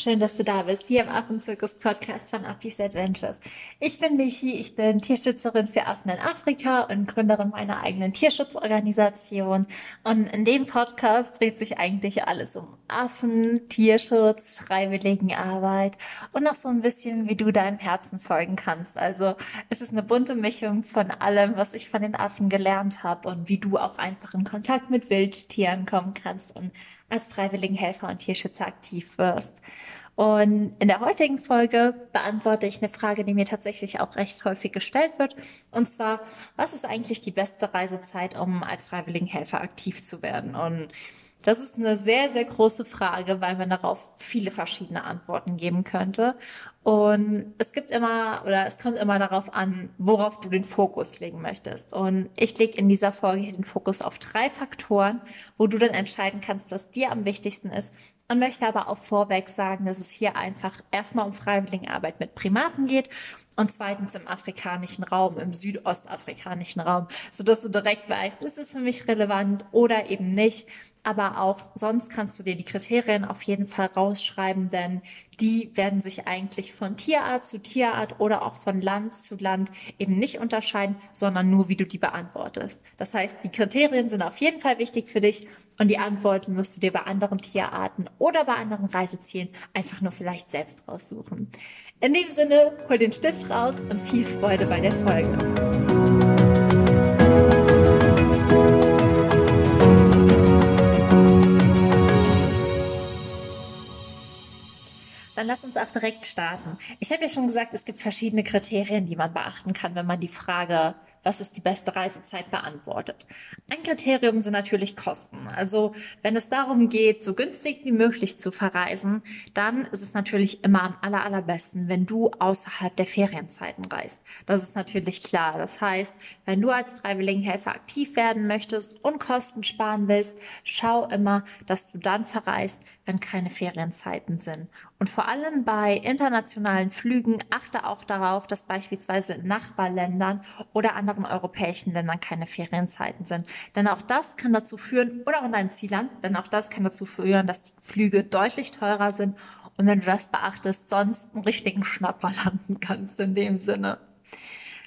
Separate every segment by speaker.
Speaker 1: Schön, dass du da bist, hier im Affenzirkus-Podcast von Affis Adventures. Ich bin Michi, ich bin Tierschützerin für Affen in Afrika und Gründerin meiner eigenen Tierschutzorganisation. Und in dem Podcast dreht sich eigentlich alles um Affen, Tierschutz, Freiwilligenarbeit und noch so ein bisschen, wie du deinem Herzen folgen kannst. Also es ist eine bunte Mischung von allem, was ich von den Affen gelernt habe und wie du auch einfach in Kontakt mit Wildtieren kommen kannst und als Freiwilligenhelfer und Tierschützer aktiv wirst. Und in der heutigen Folge beantworte ich eine Frage, die mir tatsächlich auch recht häufig gestellt wird. Und zwar, was ist eigentlich die beste Reisezeit, um als Freiwilligenhelfer aktiv zu werden? Und das ist eine sehr, sehr große Frage, weil man darauf viele verschiedene Antworten geben könnte. Und es gibt immer oder es kommt immer darauf an, worauf du den Fokus legen möchtest. Und ich lege in dieser Folge den Fokus auf drei Faktoren, wo du dann entscheiden kannst, was dir am wichtigsten ist. Und möchte aber auch vorweg sagen, dass es hier einfach erstmal um Freiwilligenarbeit mit Primaten geht und zweitens im afrikanischen Raum, im südostafrikanischen Raum, sodass du direkt weißt, ist es für mich relevant oder eben nicht. Aber auch sonst kannst du dir die Kriterien auf jeden Fall rausschreiben, denn die werden sich eigentlich von Tierart zu Tierart oder auch von Land zu Land eben nicht unterscheiden, sondern nur, wie du die beantwortest. Das heißt, die Kriterien sind auf jeden Fall wichtig für dich und die Antworten wirst du dir bei anderen Tierarten oder bei anderen Reisezielen einfach nur vielleicht selbst raussuchen. In dem Sinne, hol den Stift raus und viel Freude bei der Folge. Dann lass uns auch direkt starten. Ich habe ja schon gesagt, es gibt verschiedene Kriterien, die man beachten kann, wenn man die Frage was ist die beste Reisezeit beantwortet. Ein Kriterium sind natürlich Kosten. Also wenn es darum geht, so günstig wie möglich zu verreisen, dann ist es natürlich immer am aller, allerbesten, wenn du außerhalb der Ferienzeiten reist. Das ist natürlich klar. Das heißt, wenn du als Freiwilligenhelfer aktiv werden möchtest und Kosten sparen willst, schau immer, dass du dann verreist, wenn keine Ferienzeiten sind. Und vor allem bei internationalen Flügen achte auch darauf, dass beispielsweise in Nachbarländern oder an anderen europäischen Ländern keine Ferienzeiten sind. Denn auch das kann dazu führen, oder auch in deinem Zielland, denn auch das kann dazu führen, dass die Flüge deutlich teurer sind und wenn du das beachtest, sonst einen richtigen Schnapper landen kannst in dem Sinne.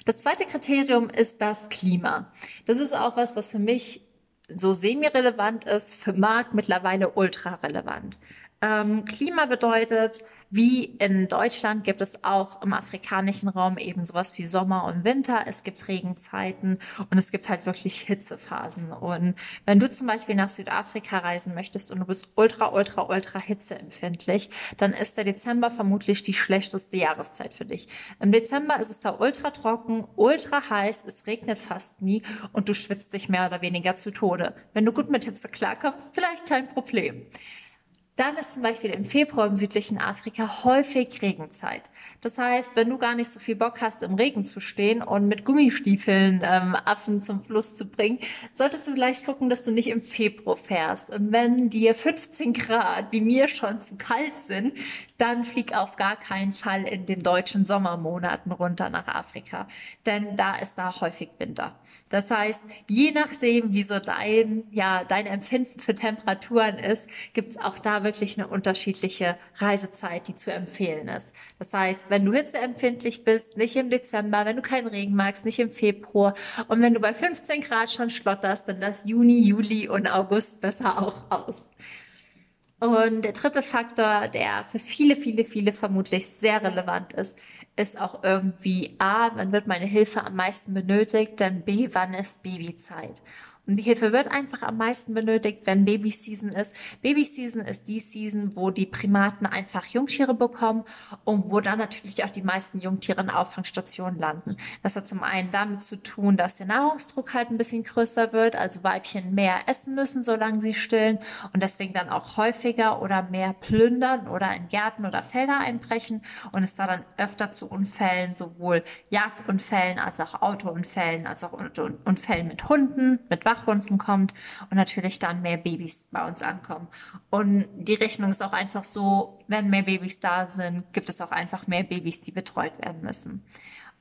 Speaker 1: Das zweite Kriterium ist das Klima. Das ist auch was, was für mich so semi-relevant ist, für Marc mittlerweile ultra relevant. Ähm, Klima bedeutet, wie in Deutschland gibt es auch im afrikanischen Raum eben sowas wie Sommer und Winter. Es gibt Regenzeiten und es gibt halt wirklich Hitzephasen. Und wenn du zum Beispiel nach Südafrika reisen möchtest und du bist ultra, ultra, ultra hitzeempfindlich, dann ist der Dezember vermutlich die schlechteste Jahreszeit für dich. Im Dezember ist es da ultra trocken, ultra heiß, es regnet fast nie und du schwitzt dich mehr oder weniger zu Tode. Wenn du gut mit Hitze klarkommst, vielleicht kein Problem. Dann ist zum Beispiel im Februar im südlichen Afrika häufig Regenzeit. Das heißt, wenn du gar nicht so viel Bock hast, im Regen zu stehen und mit Gummistiefeln ähm, Affen zum Fluss zu bringen, solltest du vielleicht gucken, dass du nicht im Februar fährst. Und wenn dir 15 Grad, wie mir schon, zu kalt sind, dann flieg auf gar keinen Fall in den deutschen Sommermonaten runter nach Afrika. Denn da ist da häufig Winter. Das heißt, je nachdem, wie so dein, ja, dein Empfinden für Temperaturen ist, gibt's auch da wirklich eine unterschiedliche Reisezeit, die zu empfehlen ist. Das heißt, wenn du hitzeempfindlich bist, nicht im Dezember, wenn du keinen Regen magst, nicht im Februar und wenn du bei 15 Grad schon schlotterst, dann das Juni, Juli und August besser auch aus. Und der dritte Faktor, der für viele, viele, viele vermutlich sehr relevant ist, ist auch irgendwie A, wann wird meine Hilfe am meisten benötigt, denn B, wann ist Babyzeit. Und die Hilfe wird einfach am meisten benötigt, wenn Baby-Season ist. Baby-Season ist die Season, wo die Primaten einfach Jungtiere bekommen und wo dann natürlich auch die meisten Jungtiere in Auffangstationen landen. Das hat zum einen damit zu tun, dass der Nahrungsdruck halt ein bisschen größer wird, also Weibchen mehr essen müssen, solange sie stillen und deswegen dann auch häufiger oder mehr plündern oder in Gärten oder Felder einbrechen und es da dann öfter zu Unfällen, sowohl Jagdunfällen als auch Autounfällen, als auch Unfällen mit Hunden, mit Waffen Wachhunden kommt und natürlich dann mehr Babys bei uns ankommen. Und die Rechnung ist auch einfach so, wenn mehr Babys da sind, gibt es auch einfach mehr Babys, die betreut werden müssen.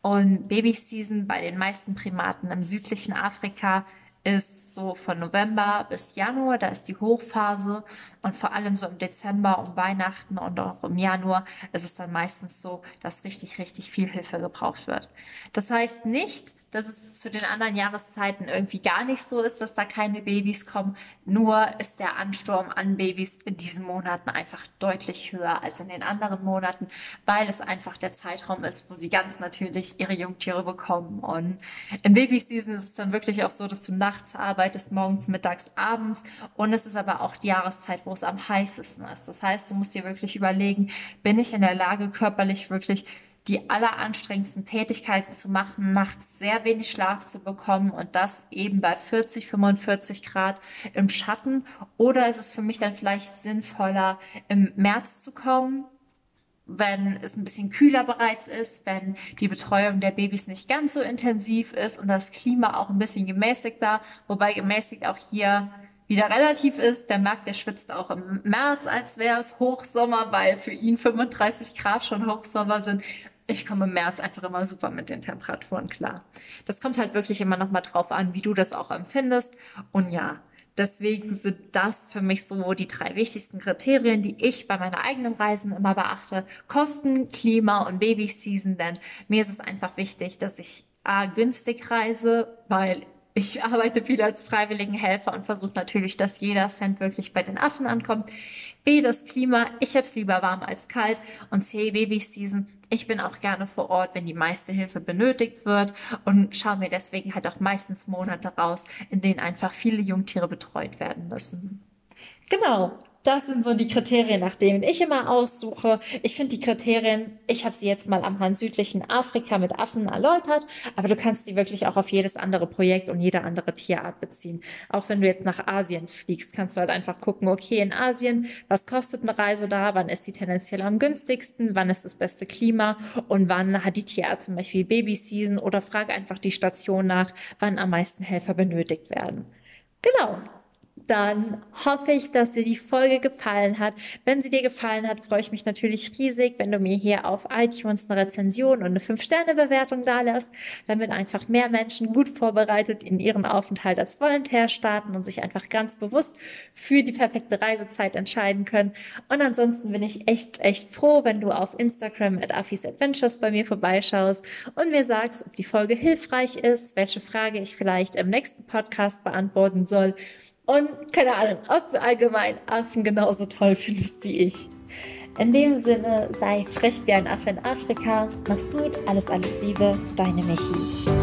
Speaker 1: Und Babyseason bei den meisten Primaten im südlichen Afrika ist so von November bis Januar, da ist die Hochphase und vor allem so im Dezember um Weihnachten und auch im Januar ist es dann meistens so, dass richtig, richtig viel Hilfe gebraucht wird. Das heißt nicht, dass es zu den anderen Jahreszeiten irgendwie gar nicht so ist, dass da keine Babys kommen. Nur ist der Ansturm an Babys in diesen Monaten einfach deutlich höher als in den anderen Monaten, weil es einfach der Zeitraum ist, wo sie ganz natürlich ihre Jungtiere bekommen. Und im Babyseason ist es dann wirklich auch so, dass du nachts arbeitest, morgens, mittags, abends. Und es ist aber auch die Jahreszeit, wo es am heißesten ist. Das heißt, du musst dir wirklich überlegen, bin ich in der Lage, körperlich wirklich die alleranstrengendsten Tätigkeiten zu machen, nachts sehr wenig Schlaf zu bekommen und das eben bei 40, 45 Grad im Schatten? Oder ist es für mich dann vielleicht sinnvoller, im März zu kommen, wenn es ein bisschen kühler bereits ist, wenn die Betreuung der Babys nicht ganz so intensiv ist und das Klima auch ein bisschen gemäßigter, wobei gemäßigt auch hier wieder relativ ist. Der Markt, der schwitzt auch im März, als wäre es Hochsommer, weil für ihn 35 Grad schon Hochsommer sind ich komme im März einfach immer super mit den Temperaturen klar. Das kommt halt wirklich immer noch mal drauf an, wie du das auch empfindest. Und ja, deswegen sind das für mich so die drei wichtigsten Kriterien, die ich bei meinen eigenen Reisen immer beachte. Kosten, Klima und Babyseason, denn mir ist es einfach wichtig, dass ich A, günstig reise, weil ich arbeite viel als Freiwilligenhelfer und versuche natürlich, dass jeder Cent wirklich bei den Affen ankommt. B, das Klima. Ich hab's lieber warm als kalt. Und C, Babyseason. Ich bin auch gerne vor Ort, wenn die meiste Hilfe benötigt wird und schaue mir deswegen halt auch meistens Monate raus, in denen einfach viele Jungtiere betreut werden müssen. Genau. Das sind so die Kriterien, nach denen ich immer aussuche. Ich finde die Kriterien, ich habe sie jetzt mal am Hand südlichen Afrika mit Affen erläutert, aber du kannst sie wirklich auch auf jedes andere Projekt und jede andere Tierart beziehen. Auch wenn du jetzt nach Asien fliegst, kannst du halt einfach gucken, okay, in Asien, was kostet eine Reise da, wann ist die tendenziell am günstigsten, wann ist das beste Klima und wann hat die Tierart zum Beispiel Babyseason oder frag einfach die Station nach, wann am meisten Helfer benötigt werden. Genau dann hoffe ich, dass dir die Folge gefallen hat. Wenn sie dir gefallen hat, freue ich mich natürlich riesig, wenn du mir hier auf iTunes eine Rezension und eine 5-Sterne-Bewertung dalässt, damit einfach mehr Menschen gut vorbereitet in ihren Aufenthalt als Volontär starten und sich einfach ganz bewusst für die perfekte Reisezeit entscheiden können. Und ansonsten bin ich echt, echt froh, wenn du auf Instagram at Affis Adventures bei mir vorbeischaust und mir sagst, ob die Folge hilfreich ist, welche Frage ich vielleicht im nächsten Podcast beantworten soll und keine Ahnung, ob du allgemein Affen genauso toll findest wie ich. In dem Sinne, sei frech wie ein Affe in Afrika. Mach's gut, alles, alles Liebe, deine Michi.